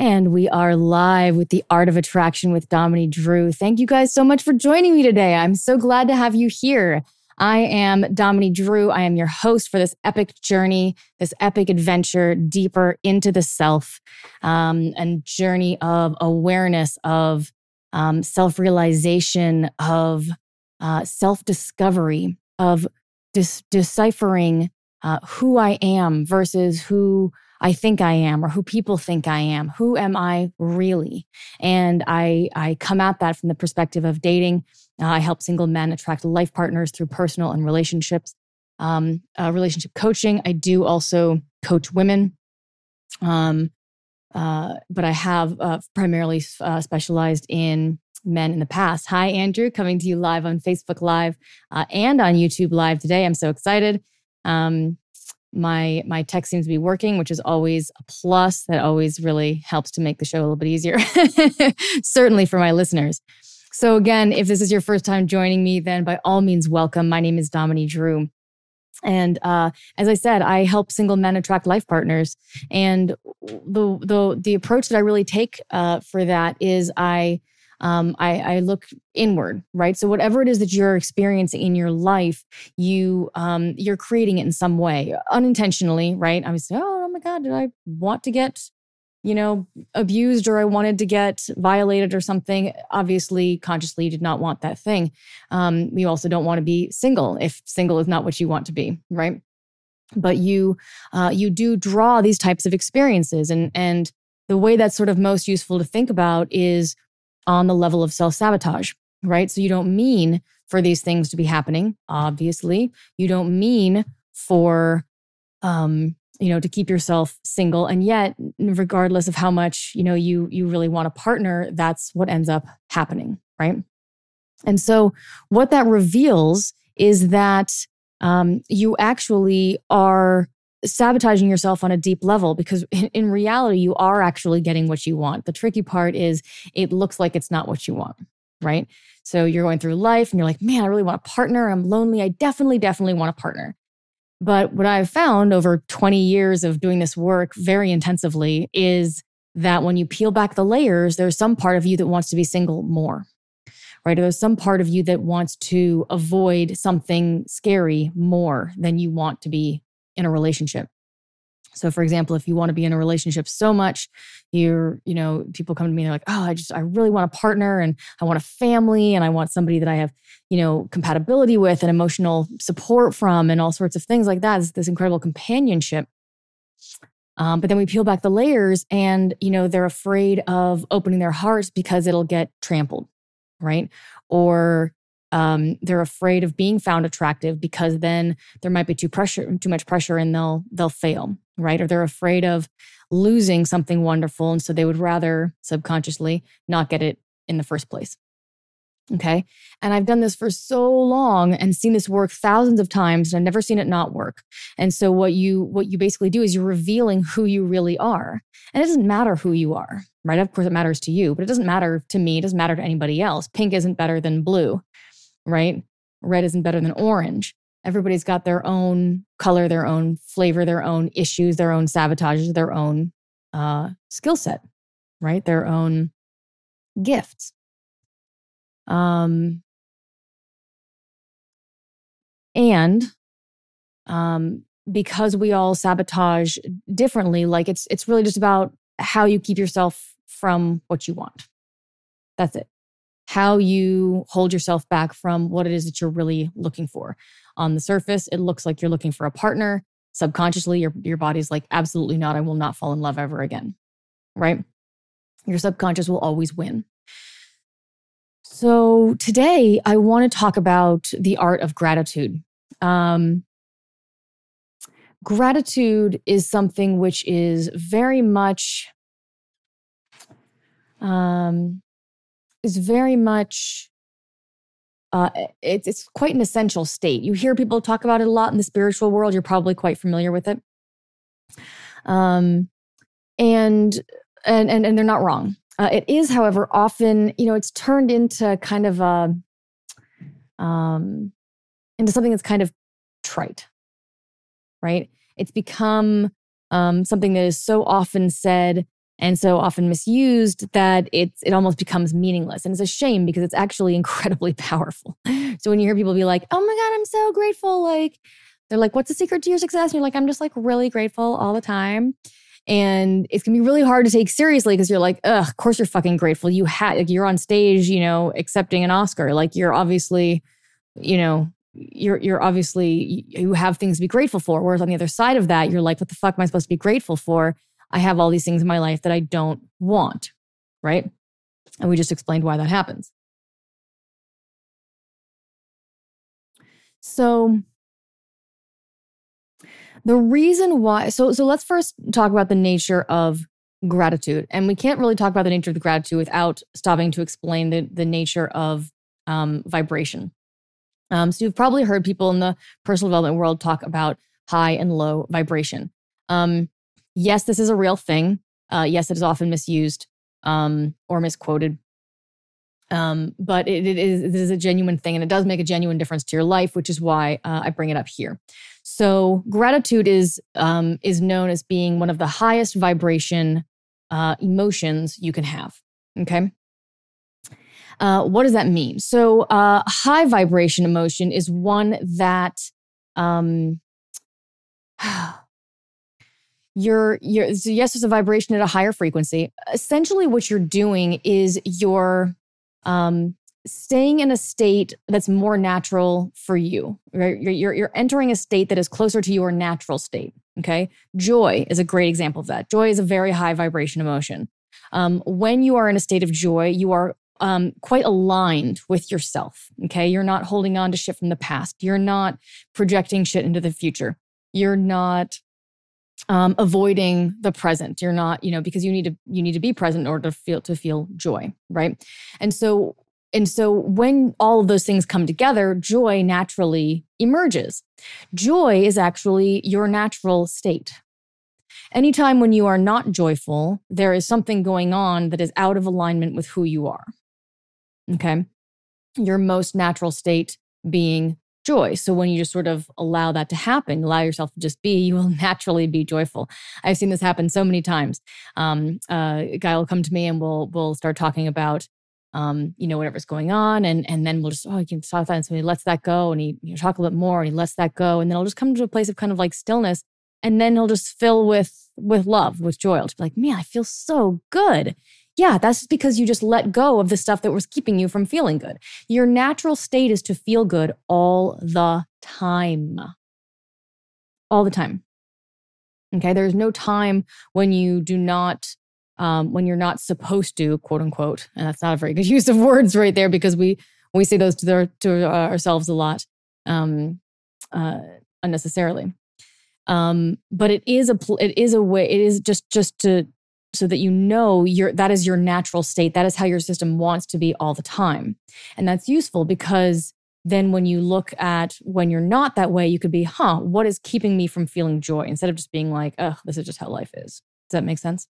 And we are live with the Art of Attraction with Dominique Drew. Thank you guys so much for joining me today. I'm so glad to have you here. I am Dominique Drew. I am your host for this epic journey, this epic adventure deeper into the self um, and journey of awareness, of um, self realization, of uh, self discovery, of dis- deciphering uh, who I am versus who I think I am or who people think I am. Who am I really? And I, I come at that from the perspective of dating. Uh, I help single men attract life partners through personal and relationships, um, uh, relationship coaching. I do also coach women. Um, uh, but I have uh, primarily uh, specialized in men in the past. Hi, Andrew, coming to you live on Facebook Live uh, and on YouTube Live today. I'm so excited. Um, my my tech seems to be working which is always a plus. That always really helps to make the show a little bit easier certainly for my listeners. So again if this is your first time joining me then by all means welcome. My name is dominique drew. And uh, as I said, I help single men attract life partners. And the the the approach that I really take uh, for that is I um, I, I, look inward, right? So whatever it is that you're experiencing in your life, you um, you're creating it in some way, unintentionally, right? I was oh, oh my God, did I want to get you know abused or I wanted to get violated or something? Obviously, consciously, you did not want that thing. Um, you also don't want to be single if single is not what you want to be, right? But you uh, you do draw these types of experiences, and and the way that's sort of most useful to think about is on the level of self sabotage, right? So you don't mean for these things to be happening, obviously. You don't mean for, um, you know, to keep yourself single. And yet, regardless of how much, you know, you you really want a partner, that's what ends up happening, right? And so what that reveals is that um, you actually are sabotaging yourself on a deep level because in, in, reality, you are actually getting what you want. The tricky part is it looks like it's not what you want, right? So you're going through life and you're like, man, I really want a partner. I'm lonely. I definitely, definitely want a partner. But what I've found over 20 years of doing this work very intensively is that when you peel back the layers, there's some part of you that wants to be single more, right? Or there's some part of you that wants to avoid something scary more than you want to be in a relationship. So for example, if you want to be in a relationship so much, you're, you know, people come to me, they're like, oh, I just, I really want a partner and I want a family and I want somebody that I have, you know, compatibility with and emotional support from and all sorts of things like that. It's this incredible companionship. Um, but then we peel back the layers and, you know, they're afraid of opening their hearts because it'll get trampled, right? Or um, they're afraid of being found attractive because then there might be too pressure, too much pressure, and they'll they'll fail, right? Or they're afraid of losing something wonderful, and so they would rather subconsciously not get it in the first place. Okay. And I've done this for so long and seen this work thousands of times and I've never seen it not work. And so what you what you basically do is you're revealing who you really are. And it doesn't matter who you are, right? Of course it matters to you, but it doesn't matter to me, it doesn't matter to anybody else. Pink isn't better than blue right? Red isn't better than orange. Everybody's got their own color, their own flavor, their own issues, their own sabotages, their own uh, skill set, right? Their own gifts. Um, and um, because we all sabotage differently, like it's it's really just about how you keep yourself from what you want, That's it. How you hold yourself back from what it is that you're really looking for. On the surface, it looks like you're looking for a partner. Subconsciously, your, your body's like, absolutely not. I will not fall in love ever again. Right? Your subconscious will always win. So, today I want to talk about the art of gratitude. Um, gratitude is something which is very much um, is very much uh, it's it's quite an essential state. You hear people talk about it a lot in the spiritual world. You're probably quite familiar with it. Um, and and and and they're not wrong. Uh, it is, however, often you know it's turned into kind of a um into something that's kind of trite, right? It's become um, something that is so often said and so often misused that it's it almost becomes meaningless. And it's a shame because it's actually incredibly powerful. So when you hear people be like oh my god i'm so grateful like they're like what's the secret to your success? And you're like i'm just like really grateful all the time. And it's gonna be really hard to take seriously because you're like ugh of course you're fucking grateful. You had like you're on stage you know accepting an oscar. Like you're obviously you know you're you're obviously you have things to be grateful for. Whereas on the other side of that you're like what the fuck am i supposed to be grateful for I have all these things in my life that I don't want, right? And we just explained why that happens. So, the reason why, so, so let's first talk about the nature of gratitude. And we can't really talk about the nature of the gratitude without stopping to explain the, the nature of um, vibration. Um, so, you've probably heard people in the personal development world talk about high and low vibration. Um, yes, this is a real thing. Uh, yes, it is often misused um, or misquoted. Um, but it, it, is, it is a genuine thing and it does make a genuine difference to your life, which is why uh, I bring it up here. So gratitude is um, is known as being one of the highest vibration uh, emotions you can have. Okay. Uh, what does that mean? So uh, high vibration emotion is one that um, you're you're so yes there's a vibration at a higher frequency. Essentially what you're doing is you're um staying in a state that's more natural for you right? You're, you're, you're entering a state that is closer to your natural state okay? Joy is a great example of that. Joy is a very high vibration emotion. Um, when you are in a state of joy you are um, quite aligned with yourself okay? You're not holding on to shit from the past. You're not projecting shit into the future. You're not um, avoiding the present. You're not you know because you need to you need to be present in order to feel to feel joy right? And so and so when all of those things come together joy naturally emerges. Joy is actually your natural state. Anytime when you are not joyful there is something going on that is out of alignment with who you are okay? Your most natural state being joy. So when you just sort of allow that to happen, allow yourself to just be, you will naturally be joyful. I've seen this happen so many times. Um, uh, a guy will come to me and we'll we'll start talking about um, you know, whatever's going on. And and then we'll just, oh, you can stop that. And so he lets that go and he you know, talk a little bit more and he lets that go. And then I'll just come to a place of kind of like stillness. And then he'll just fill with with love, with joy. I'll just be like, man, I feel so good. Yeah, that's because you just let go of the stuff that was keeping you from feeling good. Your natural state is to feel good all the time. All the time. Okay, there's no time when you do not, um, when you're not supposed to, quote unquote, and that's not a very good use of words right there because we we say those to, their, to ourselves a lot um, uh, unnecessarily. Um, but it is a it is a way it is just just to so that you know your that is your natural state. That is how your system wants to be all the time. And that's useful because then when you look at when you're not that way you could be huh what is keeping me from feeling joy? instead of just being like oh this is just how life is. Does that make sense?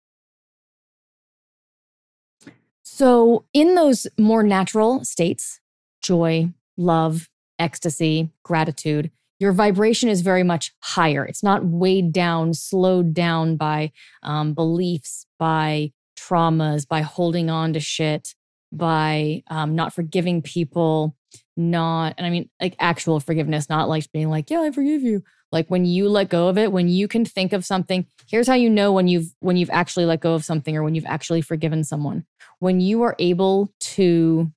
So in those more natural states joy love ecstasy gratitude your vibration is very much higher. It's not weighed down, slowed down by um, beliefs, by traumas, by holding on to shit, by um, not forgiving people, not, and I mean, like actual forgiveness, not like being like, yeah, I forgive you. Like when you let go of it, when you can think of something, here's how you know when you've when you've actually let go of something or when you've actually forgiven someone. When you are able to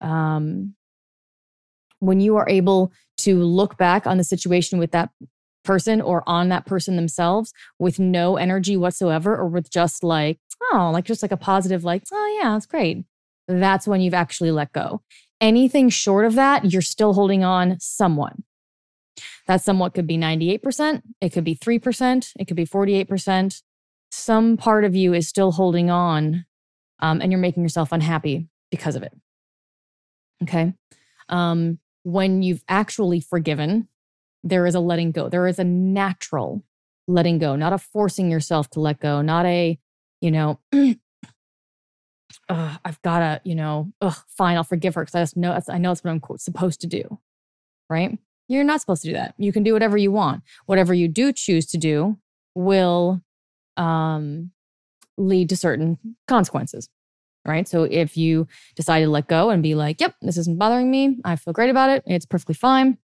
um when you are able to look back on the situation with that person or on that person themselves with no energy whatsoever or with just like oh like just like a positive like oh yeah that's great. That's when you've actually let go. Anything short of that you're still holding on somewhat. That somewhat could be 98% it could be 3% it could be 48% some part of you is still holding on um, and you're making yourself unhappy because of it. Okay? Um, when you've actually forgiven there is a letting go. There is a natural letting go, not a forcing yourself to let go, not a, you know, I've got to, you know, ugh, fine, I'll forgive her because I just know I know that's what I'm quote, supposed to do, right? You're not supposed to do that. You can do whatever you want. Whatever you do choose to do will um, lead to certain consequences, right? So if you decide to let go and be like, "Yep, this isn't bothering me. I feel great about it. It's perfectly fine,"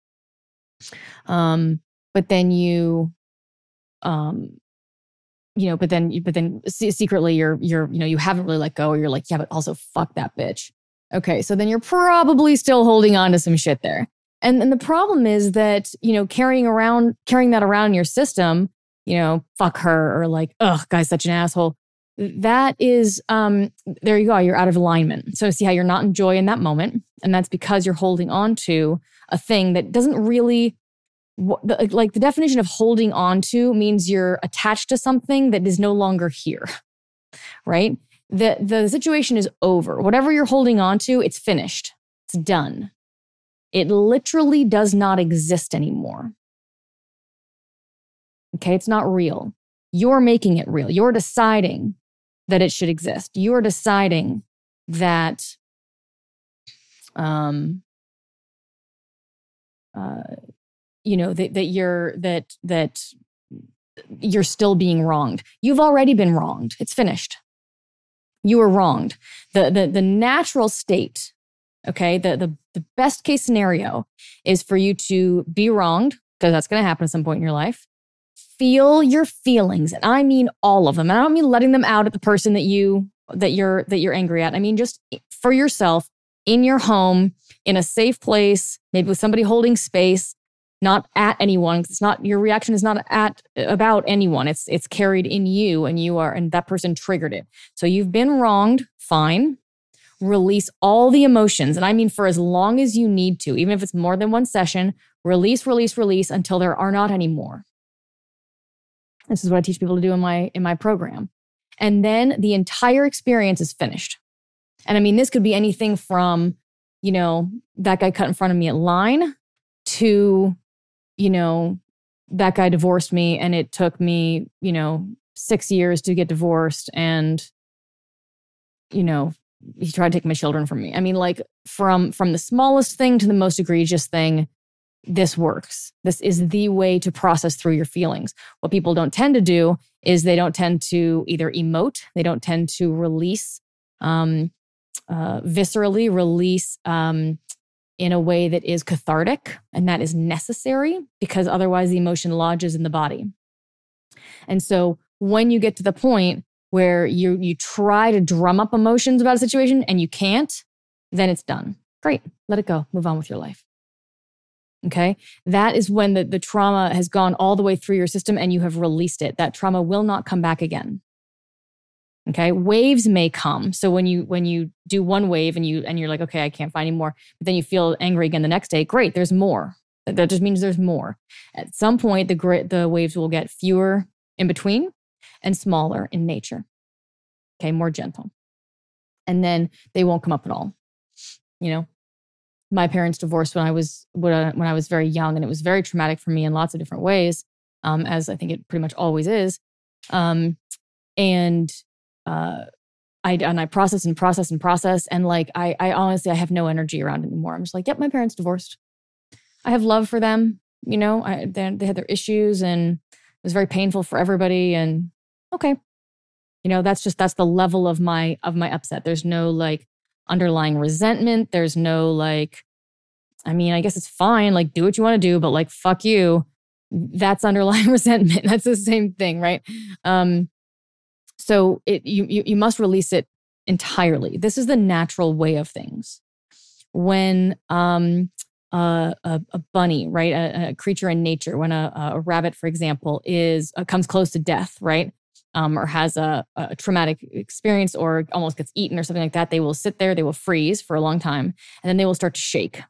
Um, but then you, um, you know, but then, you, but then secretly you're, you're, you know, you haven't really let go or you're like, yeah, but also fuck that bitch. Okay. So then you're probably still holding on to some shit there. And, and the problem is that, you know, carrying around, carrying that around in your system, you know, fuck her or like, ugh, guy's such an asshole. That is, um, there you go. You're out of alignment. So see how you're not enjoying that moment. And that's because you're holding on to a thing that doesn't really like the definition of holding on to means you're attached to something that is no longer here right the the situation is over whatever you're holding on to it's finished it's done it literally does not exist anymore okay it's not real you're making it real you're deciding that it should exist you're deciding that um uh, you know that that you're that that you're still being wronged. You've already been wronged. It's finished. You were wronged. The the the natural state, okay, the the the best case scenario is for you to be wronged because that's going to happen at some point in your life. Feel your feelings, and I mean all of them. And I don't mean letting them out at the person that you that you're that you're angry at. I mean just for yourself in your home in a safe place, maybe with somebody holding space, not at anyone. It's not your reaction is not at about anyone. It's it's carried in you and you are and that person triggered it. So you've been wronged, fine. Release all the emotions. And I mean for as long as you need to, even if it's more than one session, release, release, release until there are not any more. This is what I teach people to do in my in my program. And then the entire experience is finished. And I mean, this could be anything from you know, that guy cut in front of me at line to, you know, that guy divorced me and it took me, you know, six years to get divorced and, you know, he tried to take my children from me. I mean, like from from the smallest thing to the most egregious thing, this works. This is the way to process through your feelings. What people don't tend to do is they don't tend to either emote, they don't tend to release um, uh, viscerally release um, in a way that is cathartic and that is necessary because otherwise the emotion lodges in the body. And so when you get to the point where you you try to drum up emotions about a situation and you can't, then it's done. Great. Let it go. Move on with your life. Okay. That is when the, the trauma has gone all the way through your system and you have released it. That trauma will not come back again. Okay? Waves may come. So when you when you do one wave and you and you're like okay i can't find any more but then you feel angry again the next day great there's more. That just means there's more. At some point the grit the waves will get fewer in between and smaller in nature. Okay? More gentle. And then they won't come up at all. You know my parents divorced when i was when i was very young and it was very traumatic for me in lots of different ways um, as i think it pretty much always is um, and uh, I and I process and process and process, and like I, I honestly, I have no energy around anymore. I'm just like, yep, my parents divorced. I have love for them. You know, I, they, they had their issues, and it was very painful for everybody. And okay, you know, that's just that's the level of my of my upset. There's no like underlying resentment. There's no like I mean, I guess it's fine. Like, do what you want to do, but like, fuck you. That's underlying resentment. That's the same thing, right? Um, so it you, you you must release it entirely. This is the natural way of things. When um a, a, bunny, right, a, a, creature in nature, when a, a rabbit, for example, is uh, comes close to death, right, um, or has a, a traumatic experience or almost gets eaten or something like that, they will sit there, they will freeze for a long time, and then they will start to shake.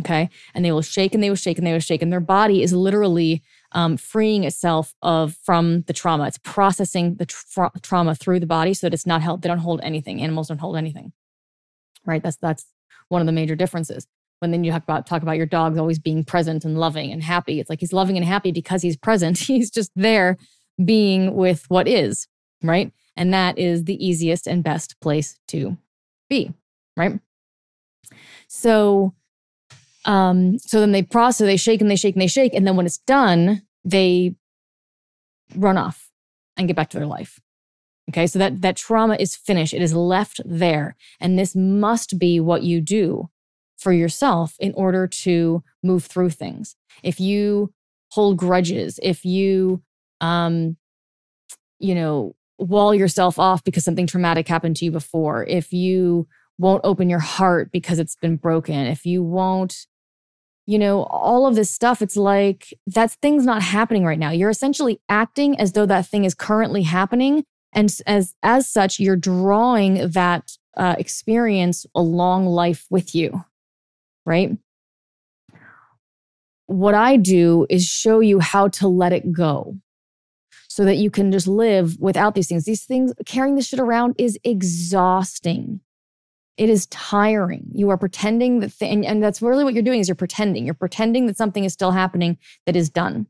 Okay. And they will shake and they will shake and they will shake. And their body is literally um, freeing itself of from the trauma. It's processing the tra- trauma through the body so that it's not held. They don't hold anything. Animals don't hold anything. Right. That's that's one of the major differences. When then you talk about talk about your dog always being present and loving and happy. It's like he's loving and happy because he's present. He's just there being with what is, right? And that is the easiest and best place to be, right? So um, so then they process, they shake and they shake and they shake. And then when it's done, they run off and get back to their life. Okay. So that, that trauma is finished. It is left there. And this must be what you do for yourself in order to move through things. If you hold grudges, if you, um, you know, wall yourself off because something traumatic happened to you before, if you won't open your heart because it's been broken, if you won't you know, all of this stuff, it's like that thing's not happening right now. You're essentially acting as though that thing is currently happening. And as, as such, you're drawing that uh, experience along life with you, right? What I do is show you how to let it go so that you can just live without these things. These things, carrying this shit around is exhausting. It is tiring. You are pretending that, th- and, and that's really what you're doing is you're pretending. You're pretending that something is still happening that is done.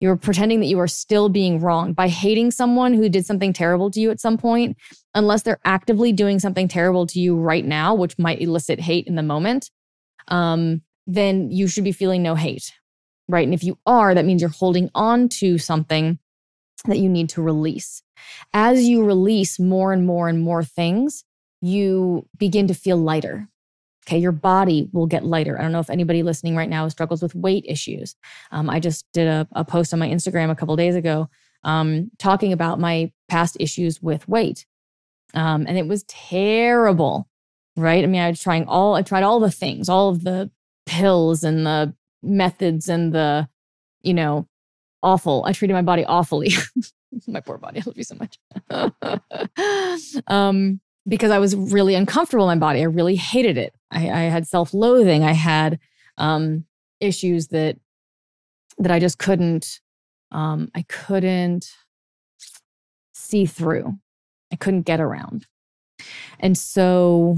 You're pretending that you are still being wrong by hating someone who did something terrible to you at some point, unless they're actively doing something terrible to you right now, which might elicit hate in the moment. Um, then you should be feeling no hate, right? And if you are, that means you're holding on to something that you need to release. As you release more and more and more things, you begin to feel lighter. Okay, your body will get lighter. I don't know if anybody listening right now struggles with weight issues. Um, I just did a, a, post on my Instagram a couple days ago um, talking about my past issues with weight, um, and it was terrible. Right? I mean, I was trying all. I tried all the things, all of the pills and the methods and the, you know, awful. I treated my body awfully. my poor body. I love you so much. um, because I was really uncomfortable in my body. I really hated it. I, I had self-loathing. I had um, issues that that I just couldn't. Um, I couldn't see through. I couldn't get around, and so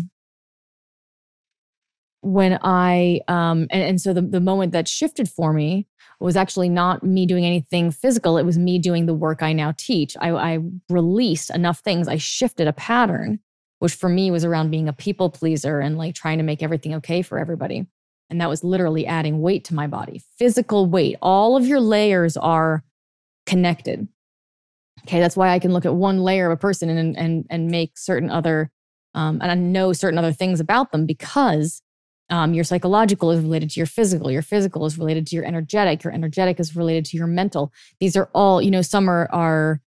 when I um, and, and so the the moment that shifted for me was actually not me doing anything physical. It was me doing the work I now teach. I, I released enough things. I shifted a pattern which for me was around being a people pleaser and like trying to make everything okay for everybody. And that was literally adding weight to my body, physical weight. All of your layers are connected. Okay, that's why I can look at one layer of a person and and and make certain other um, and I know certain other things about them because um, your psychological is related to your physical. Your physical is related to your energetic. Your energetic is related to your mental. These are all, you know, some are are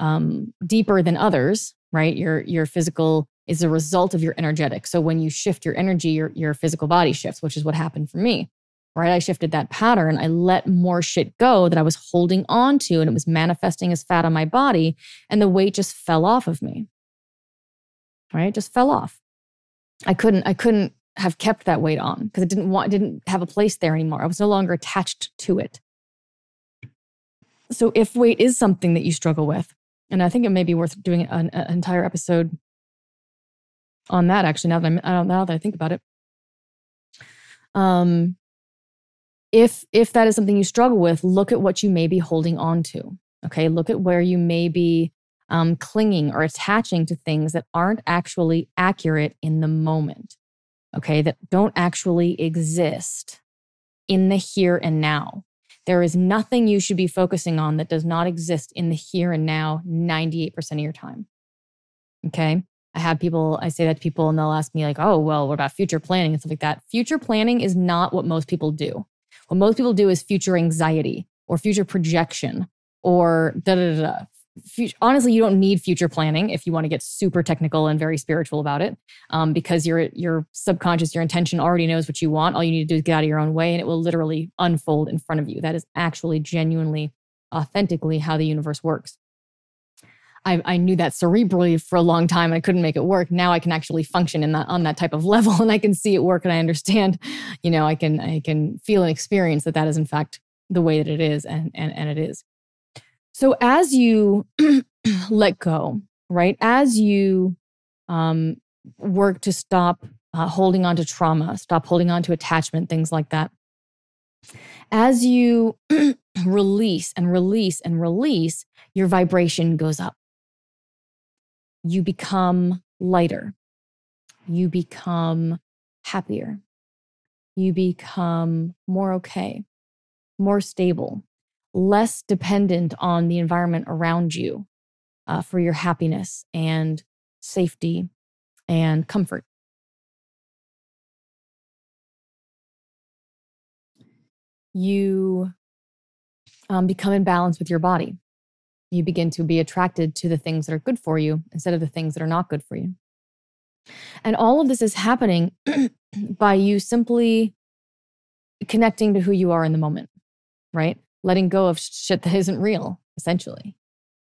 um, deeper than others, right? Your your physical is a result of your energetic. So when you shift your energy, your, your physical body shifts, which is what happened for me. Right. I shifted that pattern. I let more shit go that I was holding on to and it was manifesting as fat on my body. And the weight just fell off of me. Right. Just fell off. I couldn't, I couldn't have kept that weight on because it didn't want, didn't have a place there anymore. I was no longer attached to it. So if weight is something that you struggle with, and I think it may be worth doing an, an entire episode on that actually now that I'm I now that I think about it. Um if if that is something you struggle with, look at what you may be holding on to. Okay, look at where you may be um, clinging or attaching to things that aren't actually accurate in the moment. Okay, that don't actually exist in the here and now. There is nothing you should be focusing on that does not exist in the here and now 98% of your time. Okay. I have people, I say that to people and they'll ask me, like, oh, well, what about future planning and stuff like that? Future planning is not what most people do. What most people do is future anxiety or future projection or da da da. Honestly, you don't need future planning if you want to get super technical and very spiritual about it, um, because your your subconscious, your intention already knows what you want. All you need to do is get out of your own way, and it will literally unfold in front of you. That is actually genuinely, authentically how the universe works. I, I knew that cerebrally for a long time. I couldn't make it work. Now I can actually function in that on that type of level, and I can see it work, and I understand. You know, I can I can feel and experience that that is in fact the way that it is, and and and it is. So as you let go, right? As you um, work to stop uh, holding on to trauma, stop holding on to attachment, things like that. As you release and release and release, your vibration goes up. You become lighter. You become happier. You become more okay, more stable, less dependent on the environment around you uh, for your happiness and safety and comfort. You um, become in balance with your body. You begin to be attracted to the things that are good for you instead of the things that are not good for you. And all of this is happening by you simply connecting to who you are in the moment, right? letting go of shit that isn't real, essentially,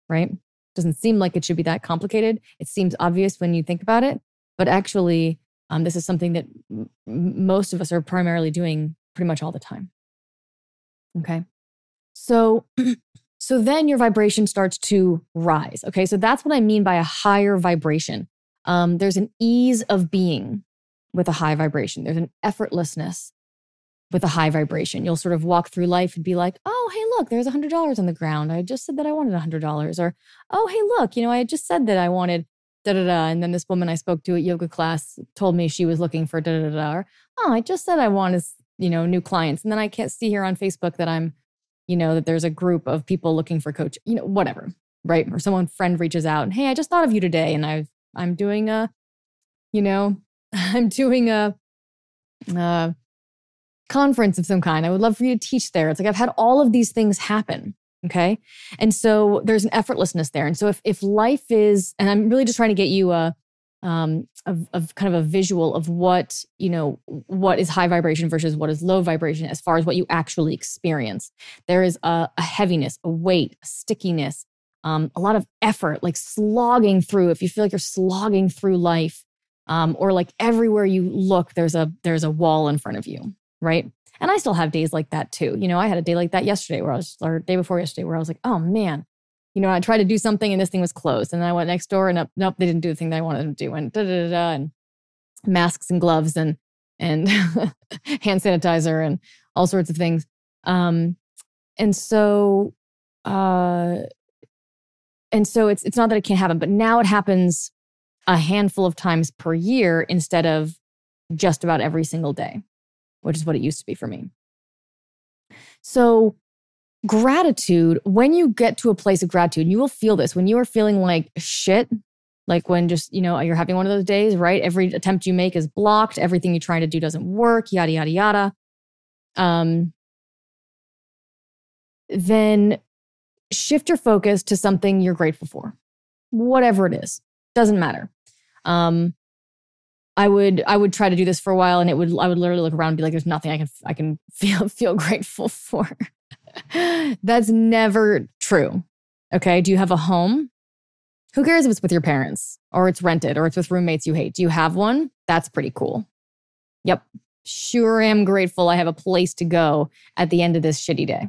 right? Doesn't seem like it should be that complicated. It seems obvious when you think about it, but actually, um, this is something that m- most of us are primarily doing pretty much all the time. Okay. So, so then your vibration starts to rise. Okay. So that's what I mean by a higher vibration. Um, there's an ease of being with a high vibration, there's an effortlessness with a high vibration. You'll sort of walk through life and be like, oh, hey, look, there's a $100 on the ground. I just said that I wanted a $100. Or, oh, hey, look, you know, I just said that I wanted da da da. And then this woman I spoke to at yoga class told me she was looking for da da da. Or, oh, I just said I wanted, you know, new clients. And then I can't see here on Facebook that I'm, you know, that there's a group of people looking for coach, you know, whatever, right? Or someone friend reaches out and, hey, I just thought of you today. And I've, I'm doing a, you know, I'm doing a, uh, conference of some kind. I would love for you to teach there. It's like I've had all of these things happen. Okay. And so there's an effortlessness there. And so if if life is, and I'm really just trying to get you a um of, of kind of a visual of what, you know, what is high vibration versus what is low vibration as far as what you actually experience. There is a, a heaviness, a weight, a stickiness, um, a lot of effort, like slogging through. If you feel like you're slogging through life, um, or like everywhere you look, there's a there's a wall in front of you right? And I still have days like that too. You know, I had a day like that yesterday where I was, or day before yesterday, where I was like, oh man, you know, I tried to do something and this thing was closed. And I went next door and up, nope, they didn't do the thing that I wanted them to do. And da da da da, and masks and gloves and and hand sanitizer and all sorts of things. Um, and so, uh, and so it's it's not that it can't happen, but now it happens a handful of times per year instead of just about every single day which is what it used to be for me. So, gratitude, when you get to a place of gratitude, you will feel this when you are feeling like shit, like when just, you know, you're having one of those days, right? Every attempt you make is blocked, everything you're trying to do doesn't work, yada, yada, yada. Um, then shift your focus to something you're grateful for, whatever it is, doesn't matter. Um, I would I would try to do this for a while and it would I would literally look around and be like there's nothing I can I can feel feel grateful for. That's never true. Okay? Do you have a home? Who cares if it's with your parents or it's rented or it's with roommates you hate? Do you have one? That's pretty cool. Yep. Sure am grateful I have a place to go at the end of this shitty day.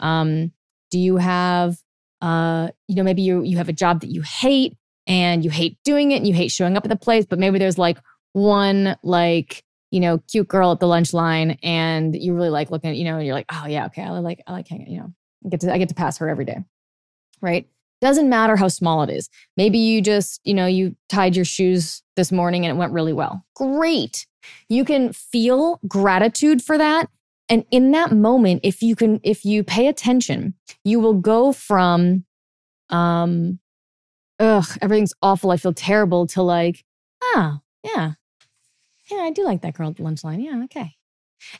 Um, do you have uh, you know, maybe you you have a job that you hate and you hate doing it and you hate showing up at the place, but maybe there's like one like you know cute girl at the lunch line and you really like looking at you know and you're like oh yeah okay i like i like hanging you know I get to i get to pass her every day right doesn't matter how small it is maybe you just you know you tied your shoes this morning and it went really well great you can feel gratitude for that and in that moment if you can if you pay attention you will go from um ugh, everything's awful. I feel terrible to like, oh, yeah. Yeah, I do like that girl at the lunch line. Yeah, okay.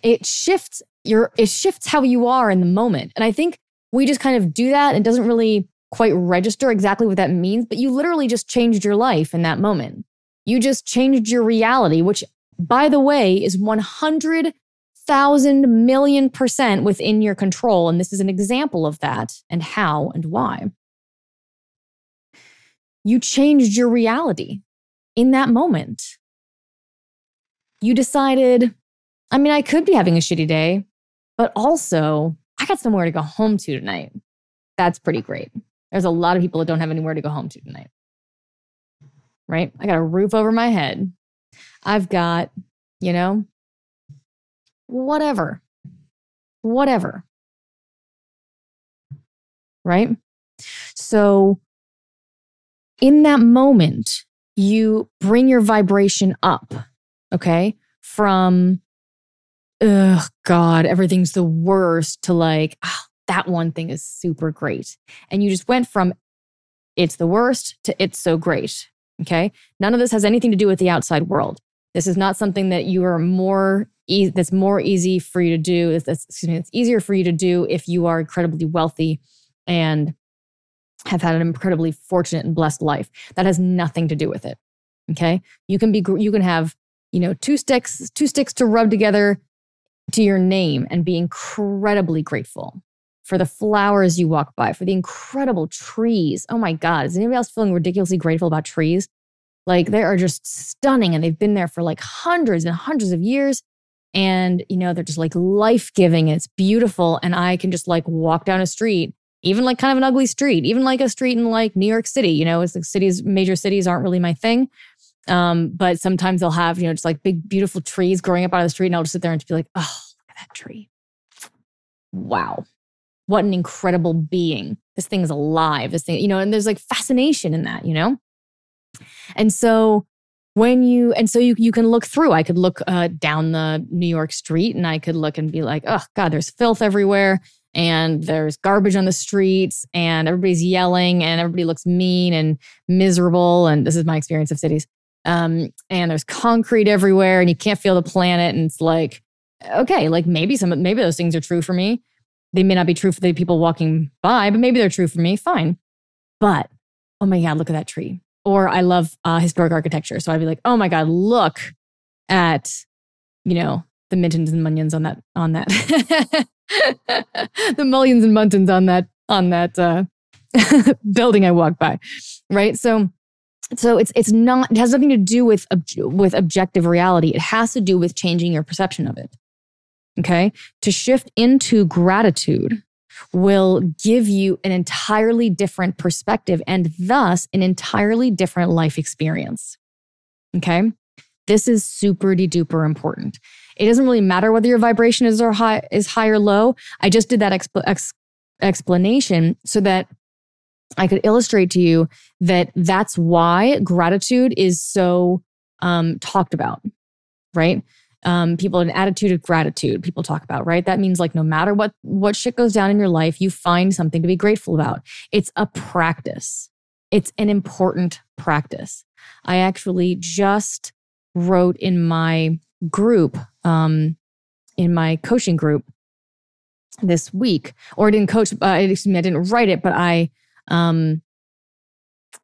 It shifts your it shifts how you are in the moment. And I think we just kind of do that and doesn't really quite register exactly what that means, but you literally just changed your life in that moment. You just changed your reality, which by the way is 100,000 million percent within your control. And this is an example of that and how and why. You changed your reality in that moment. You decided, I mean, I could be having a shitty day, but also I got somewhere to go home to tonight. That's pretty great. There's a lot of people that don't have anywhere to go home to tonight. Right? I got a roof over my head. I've got, you know, whatever. Whatever. Right? So, in that moment, you bring your vibration up, okay? From, ugh, God, everything's the worst to like, oh, that one thing is super great. And you just went from it's the worst to it's so great. Okay. None of this has anything to do with the outside world. This is not something that you are more e- that's more easy for you to do. That's, excuse me, it's easier for you to do if you are incredibly wealthy and have had an incredibly fortunate and blessed life. That has nothing to do with it. Okay. You can be, you can have, you know, two sticks, two sticks to rub together to your name and be incredibly grateful for the flowers you walk by, for the incredible trees. Oh my God, is anybody else feeling ridiculously grateful about trees? Like they are just stunning and they've been there for like hundreds and hundreds of years. And, you know, they're just like life giving and it's beautiful. And I can just like walk down a street, even like kind of an ugly street, even like a street in like New York City. You know, it's like cities, major cities aren't really my thing. Um, but sometimes they'll have, you know, just like big, beautiful trees growing up out of the street. And I'll just sit there and just be like, oh, look at that tree. Wow what an incredible being. This thing is alive. This thing, you know, and there's like fascination in that, you know? And so when you, and so you, you can look through, I could look uh, down the New York street and I could look and be like, oh God, there's filth everywhere and there's garbage on the streets and everybody's yelling and everybody looks mean and miserable. And this is my experience of cities. Um, and there's concrete everywhere and you can't feel the planet. And it's like, okay, like maybe some, maybe those things are true for me. They may not be true for the people walking by, but maybe they're true for me. Fine. But oh my God, look at that tree. Or I love uh, historic architecture. So I'd be like, oh my God, look at, you know, the Mintons and Munions on that, on that, the Mullions and muntins on that, on that uh, building I walked by. Right. So, so it's it's not it has nothing to do with with objective reality. It has to do with changing your perception of it. Okay. To shift into gratitude will give you an entirely different perspective and thus an entirely different life experience. Okay. This is super duper important. It doesn't really matter whether your vibration is or high is high or low. I just did that exp- ex- explanation so that I could illustrate to you that that's why gratitude is so um, talked about, right? um, people an attitude of gratitude people talk about right? That means like no matter what what shit goes down in your life you find something to be grateful about. It's a practice. It's an important practice. I actually just wrote in my group um, in my coaching group this week or I didn't coach uh, excuse me i didn't write it but i um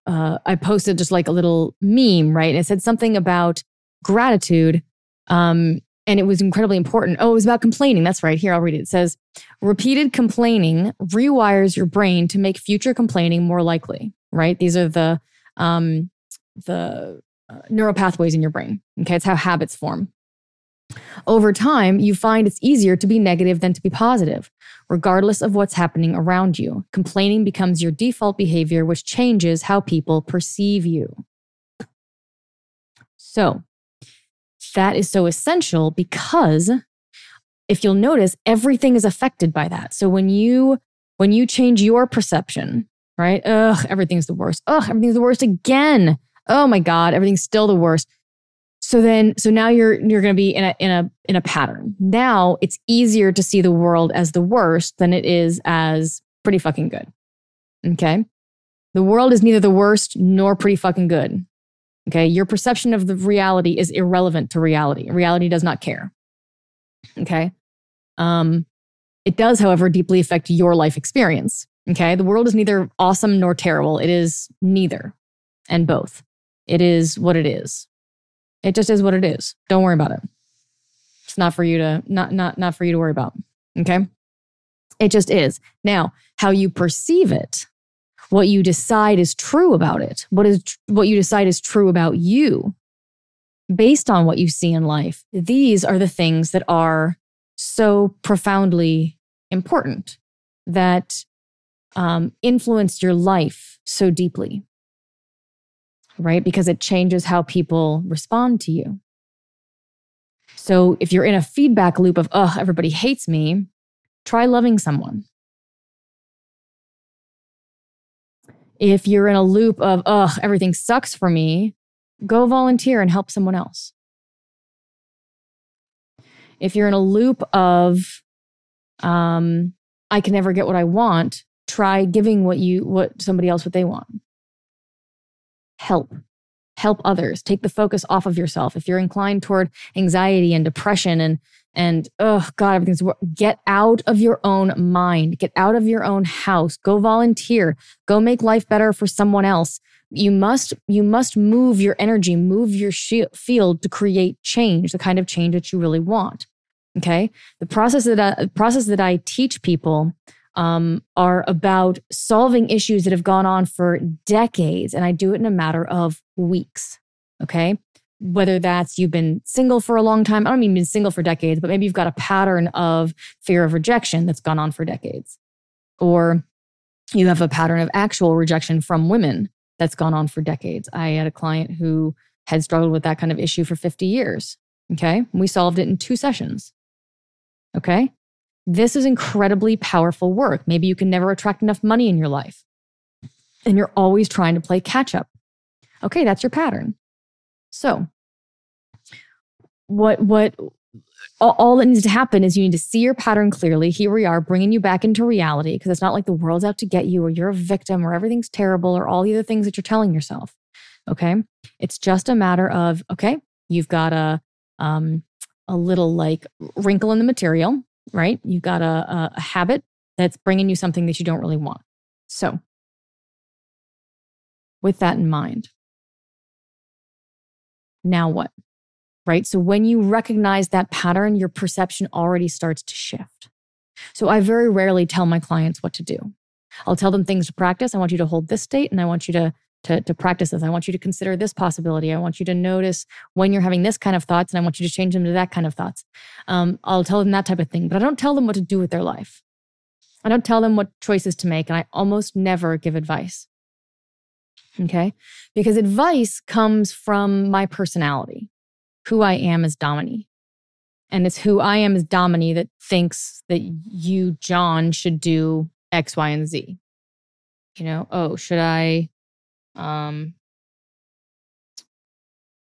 uh, i posted just like a little meme right and it said something about gratitude um, and it was incredibly important. Oh, it was about complaining. That's right. Here, I'll read it. It says, repeated complaining rewires your brain to make future complaining more likely, right? These are the, um, the uh, neural pathways in your brain. Okay. It's how habits form. Over time, you find it's easier to be negative than to be positive, regardless of what's happening around you. Complaining becomes your default behavior, which changes how people perceive you. So, that is so essential because if you'll notice, everything is affected by that. So when you when you change your perception, right? Ugh, everything's the worst. Ugh, everything's the worst again. Oh my God, everything's still the worst. So then, so now you're you're going to be in a in a in a pattern. Now it's easier to see the world as the worst than it is as pretty fucking good. Okay. The world is neither the worst nor pretty fucking good. Okay. Your perception of the reality is irrelevant to reality. Reality does not care. Okay. Um, it does, however, deeply affect your life experience. Okay. The world is neither awesome nor terrible. It is neither and both. It is what it is. It just is what it is. Don't worry about it. It's not for you to not not not for you to worry about. Okay? It just is. Now, how you perceive it, what you decide is true about it, what is what you decide is true about you based on what you see in life. These are the things that are so profoundly important that um, influence your life so deeply right? Because it changes how people respond to you. So if you're in a feedback loop of, oh, everybody hates me, try loving someone. If you're in a loop of, oh, everything sucks for me, go volunteer and help someone else. If you're in a loop of, um, I can never get what I want, try giving what you what somebody else what they want help help others. Take the focus off of yourself. If you're inclined toward anxiety and depression and and oh god everything's get out of your own mind. Get out of your own house. Go volunteer. Go make life better for someone else. You must you must move your energy move your field to create change the kind of change that you really want okay? The process that I, process that i teach people um, are about solving issues that have gone on for decades. And I do it in a matter of weeks. Okay. Whether that's you've been single for a long time, I don't mean been single for decades, but maybe you've got a pattern of fear of rejection that's gone on for decades. Or you have a pattern of actual rejection from women that's gone on for decades. I had a client who had struggled with that kind of issue for 50 years. Okay. We solved it in two sessions. Okay. This is incredibly powerful work. Maybe you can never attract enough money in your life and you're always trying to play catch up. Okay, that's your pattern. So, what what all, that needs to happen is you need to see your pattern clearly. Here we are bringing you back into reality because it's not like the world's out to get you or you're a victim or everything's terrible or all the other things that you're telling yourself. Okay? It's just a matter of okay, you've got a um a little like wrinkle in the material right? You've got a, a, habit that's bringing you something that you don't really want. So, with that in mind, now what? Right? So, when you recognize that pattern, your perception already starts to shift. So, I very rarely tell my clients what to do. I'll tell them things to practice. I want you to hold this state and I want you to to, to practice this. I want you to consider this possibility. I want you to notice when you're having this kind of thoughts, and I want you to change them to that kind of thoughts. Um, I'll tell them that type of thing, but I don't tell them what to do with their life. I don't tell them what choices to make, and I almost never give advice. Okay? Because advice comes from my personality, who I am as Domini. And it's who I am as Domini that thinks that you, John, should do X, Y, and Z. You know, oh, should I um,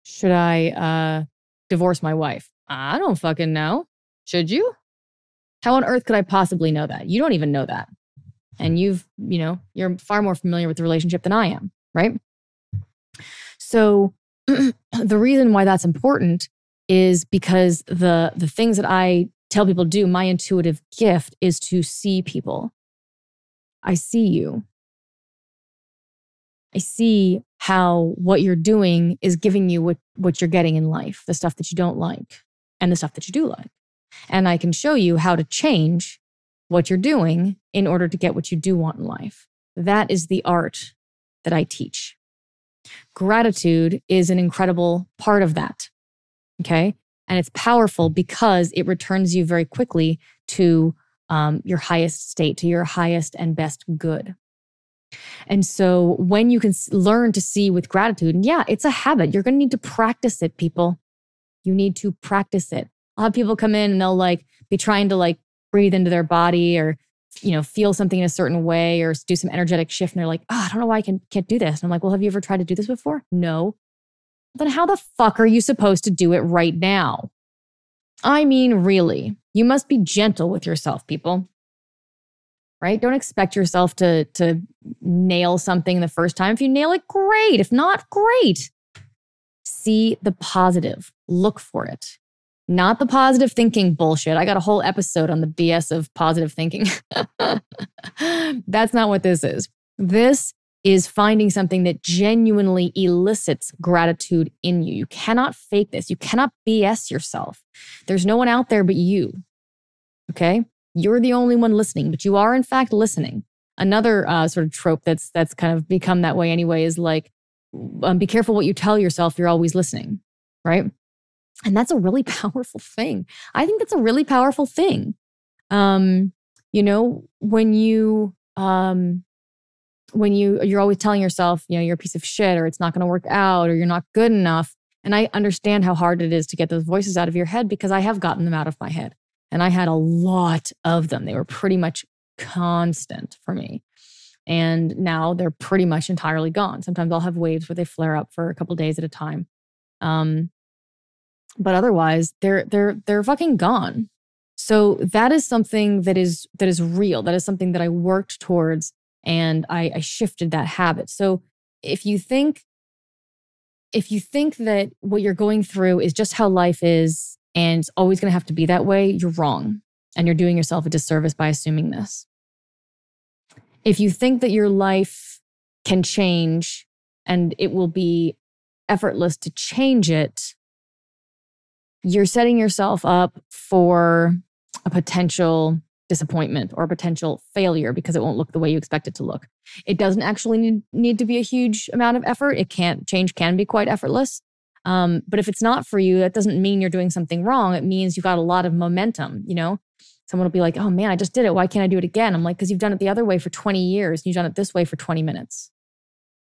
should I uh, divorce my wife? I don't fucking know. Should you? How on earth could I possibly know that? You don't even know that. And you've, you know, you're far more familiar with the relationship than I am, right? So the reason why that's important is because the the things that I tell people to do, my intuitive gift is to see people. I see you. I see how what you're doing is giving you what, what you're getting in life, the stuff that you don't like and the stuff that you do like. And I can show you how to change what you're doing in order to get what you do want in life. That is the art that I teach. Gratitude is an incredible part of that. Okay. And it's powerful because it returns you very quickly to um, your highest state, to your highest and best good. And so when you can learn to see with gratitude, and yeah, it's a habit. You're going to need to practice it, people. You need to practice it. I'll have people come in and they'll like be trying to like breathe into their body or, you know, feel something in a certain way or do some energetic shift. And they're like, oh, I don't know why I can, can't do this. And I'm like, well, have you ever tried to do this before? No. Then how the fuck are you supposed to do it right now? I mean, really, you must be gentle with yourself, people. Right? Don't expect yourself to to nail something the first time. If you nail it, great. If not, great. See the positive. Look for it. Not the positive thinking bullshit. I got a whole episode on the BS of positive thinking. That's not what this is. This is finding something that genuinely elicits gratitude in you. You cannot fake this. You cannot BS yourself. There's no one out there but you. Okay? You're the only one listening, but you are in fact listening. Another uh, sort of trope that's that's kind of become that way anyway is like, um, be careful what you tell yourself. You're always listening, right? And that's a really powerful thing. I think that's a really powerful thing. Um, you know, when you um, when you you're always telling yourself, you know, you're a piece of shit or it's not going to work out or you're not good enough. And I understand how hard it is to get those voices out of your head because I have gotten them out of my head. And I had a lot of them. They were pretty much constant for me. And now they're pretty much entirely gone. Sometimes I'll have waves where they flare up for a couple days at a time. Um, but otherwise, they're they're they're fucking gone. So that is something that is that is real. That is something that I worked towards and I, I shifted that habit. So if you think if you think that what you're going through is just how life is and it's always going to have to be that way, you're wrong. And you're doing yourself a disservice by assuming this. If you think that your life can change and it will be effortless to change it, you're setting yourself up for a potential disappointment or a potential failure because it won't look the way you expect it to look. It doesn't actually need, need to be a huge amount of effort. It can't change can be quite effortless. Um, but if it's not for you, that doesn't mean you're doing something wrong. It means you've got a lot of momentum. You know, someone will be like, "Oh man, I just did it. Why can't I do it again?" I'm like, "Because you've done it the other way for 20 years. And you've done it this way for 20 minutes.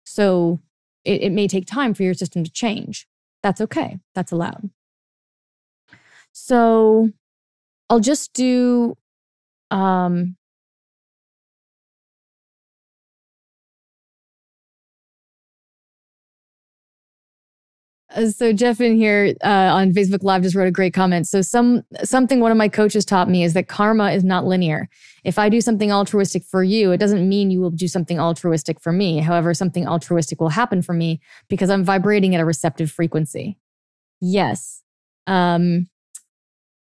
So it, it may take time for your system to change. That's okay. That's allowed." So I'll just do um, so Jeff in here uh, on Facebook Live just wrote a great comment. So some something one of my coaches taught me is that karma is not linear. If I do something altruistic for you, it doesn't mean you will do something altruistic for me. However, something altruistic will happen for me because I'm vibrating at a receptive frequency. Yes. Um,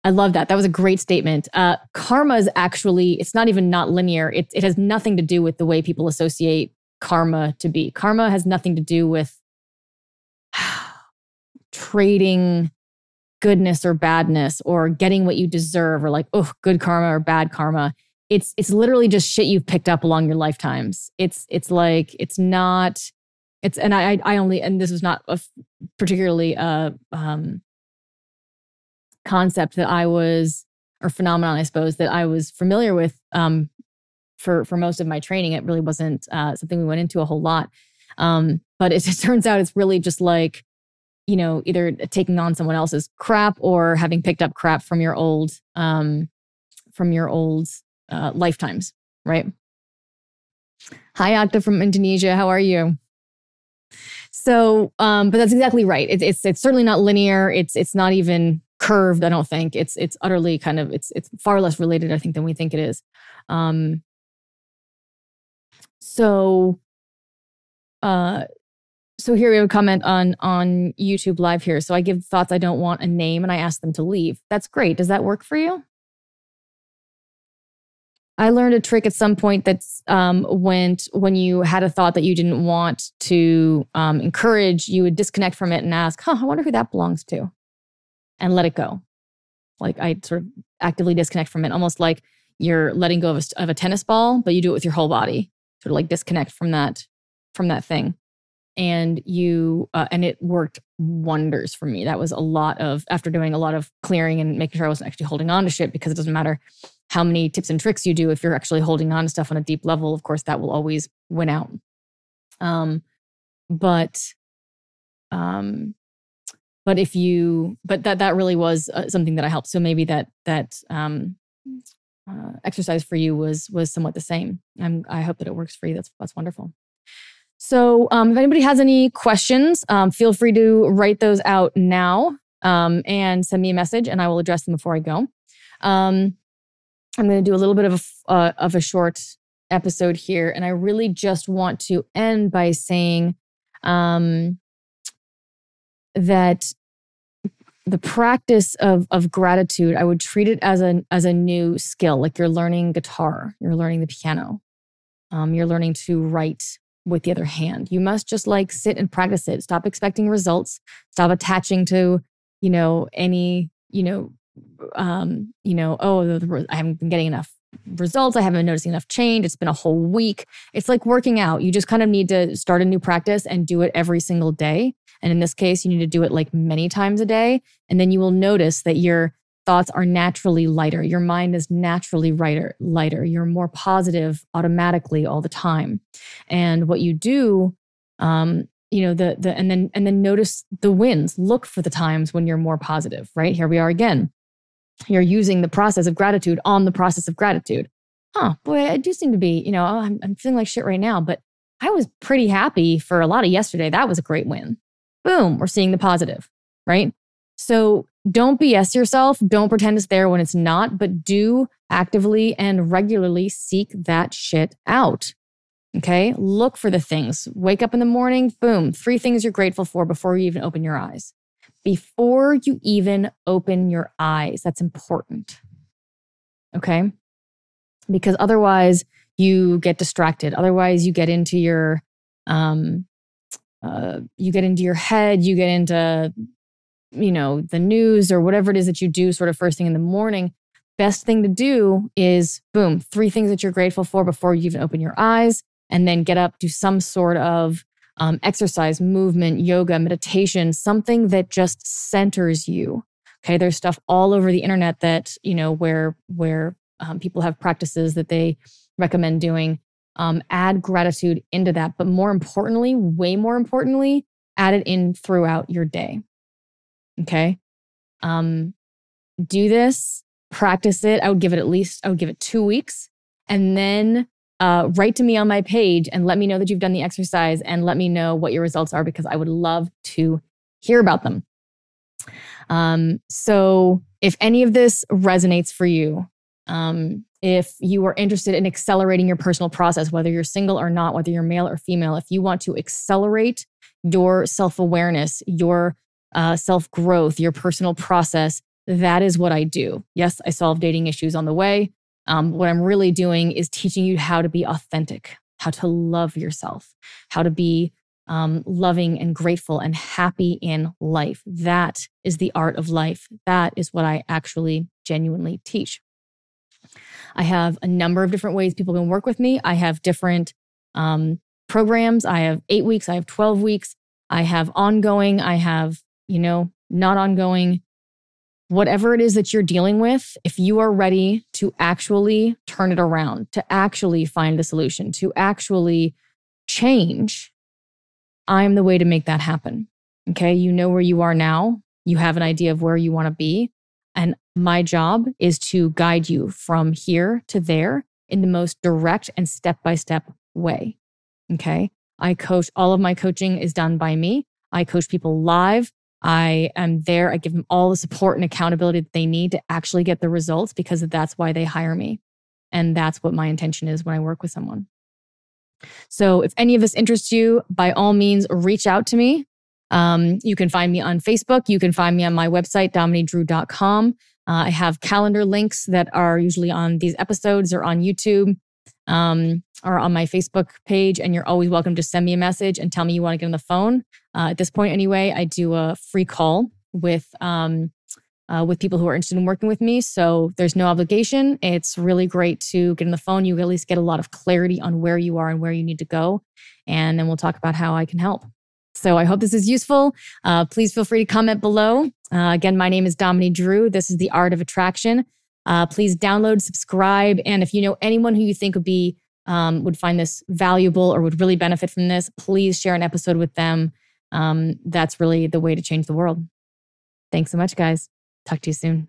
I love that. That was a great statement. Uh, karma is actually, it's not even not linear. It, it has nothing to do with the way people associate karma to be. Karma has nothing to do with trading goodness or badness or getting what you deserve or like, oh, good karma or bad karma. It's it's literally just shit you've picked up along your lifetimes. It's it's like it's not it's and I I only and this is not a particularly uh um concept that I was, or phenomenon, I suppose, that I was familiar with um, for for most of my training. It really wasn't uh, something we went into a whole lot. Um, but it, it turns out it's really just like, you know, either taking on someone else's crap or having picked up crap from your old, um, from your old uh, lifetimes, right? Hi, Akta from Indonesia. How are you? So, um, but that's exactly right. It, it's it's certainly not linear. It's it's not even curved. I don't think it's it's utterly kind of it's it's far less related. I think than we think it is. Um, so, uh, so here we have a comment on on YouTube live here. So I give thoughts I don't want a name, and I ask them to leave. That's great. Does that work for you? I learned a trick at some point that's um, went when you had a thought that you didn't want to um, encourage, you would disconnect from it and ask, huh, I wonder who that belongs to and let it go. Like I sort of actively disconnect from it, almost like you're letting go of a, of a tennis ball, but you do it with your whole body, sort of like disconnect from that from that thing. And you uh, and it worked wonders for me. That was a lot of after doing a lot of clearing and making sure I wasn't actually holding on to shit because it doesn't matter how many tips and tricks you do if you're actually holding on to stuff on a deep level. Of course, that will always win out. Um, but um, but if you but that that really was uh, something that i helped so maybe that that um, uh, exercise for you was was somewhat the same I'm, i hope that it works for you that's that's wonderful so um, if anybody has any questions um, feel free to write those out now um, and send me a message and i will address them before i go um, I'm going to do a little bit of a, uh, of a short episode here. And I really just want to end by saying um, that the practice of of gratitude i would treat it as a as a new skill like you're learning guitar you're learning the piano um, you're learning to write with the other hand. You must just like sit and practice it. Stop expecting results. Stop attaching to you know any you know um you know oh i haven't been getting enough results. I haven't been noticing enough change. It's been a whole week. It's like working out. You just kind of need to start a new practice and do it every single day. And in this case, you need to do it like many times a day. And then you will notice that your thoughts are naturally lighter. Your mind is naturally lighter, lighter. You're more positive automatically all the time. And what you do, um, you know, the the and then and then notice the wins. Look for the times when you're more positive, right? Here we are again. You're using the process of gratitude on the process of gratitude. Huh, boy, I do seem to be, you know, I'm, I'm feeling like shit right now, but I was pretty happy for a lot of yesterday. That was a great win boom, we're seeing the positive, right? So don't BS yourself. Don't pretend it's there when it's not, but do actively and regularly seek that shit out. Okay. Look for the things. Wake up in the morning, boom, three things you're grateful for before you even open your eyes. Before you even open your eyes, that's important. Okay. Because otherwise, you get distracted. Otherwise, you get into your um, uh, you get into your head, you get into, you know, the news or whatever it is that you do sort of first thing in the morning. Best thing to do is boom, three things that you're grateful for before you even open your eyes, and then get up, do some sort of um, exercise, movement, yoga, meditation, something that just centers you. Okay, there's stuff all over the internet that you know where where um, people have practices that they recommend doing um, add gratitude into that. But more importantly, way more importantly, add it in throughout your day. Okay. Um, do this, practice it. I would give it at least, I would give it two weeks. And then uh, write to me on my page and let me know that you've done the exercise and let me know what your results are because I would love to hear about them. Um, so, if any of this resonates for you, um, if you are interested in accelerating your personal process, whether you're single or not, whether you're male or female, if you want to accelerate your self awareness, your uh, self growth, your personal process, that is what I do. Yes, I solve dating issues on the way. Um, what I'm really doing is teaching you how to be authentic, how to love yourself, how to be um, loving and grateful and happy in life. That is the art of life. That is what I actually genuinely teach. I have a number of different ways people can work with me. I have different um, programs. I have eight weeks, I have 12 weeks, I have ongoing, I have, you know, not ongoing. Whatever it is that you're dealing with, if you are ready to actually turn it around, to actually find a solution, to actually change, I'm the way to make that happen. Okay. You know where you are now. You have an idea of where you want to be. And my job is to guide you from here to there in the most direct and step by step way. Okay. I coach, all of my coaching is done by me. I coach people live. I am there. I give them all the support and accountability that they need to actually get the results because that's why they hire me. And that's what my intention is when I work with someone. So if any of this interests you, by all means, reach out to me. Um, you can find me on Facebook. You can find me on my website, dominiedrew.com. Uh, I have calendar links that are usually on these episodes or on YouTube um, or on my Facebook page. And you're always welcome to send me a message and tell me you want to get on the phone. Uh, at this point, anyway, I do a free call with um, uh, with people who are interested in working with me. So there's no obligation. It's really great to get on the phone. You at least get a lot of clarity on where you are and where you need to go. And then we'll talk about how I can help. So I hope this is useful. Uh, please feel free to comment below. Uh, again, my name is Dominique Drew. This is The Art of Attraction. Uh, please download, subscribe, and if you know anyone who you think would be um, would find this valuable or would really benefit from this, please share an episode with them. Um, that's really the way to change the world. Thanks so much, guys. Talk to you soon.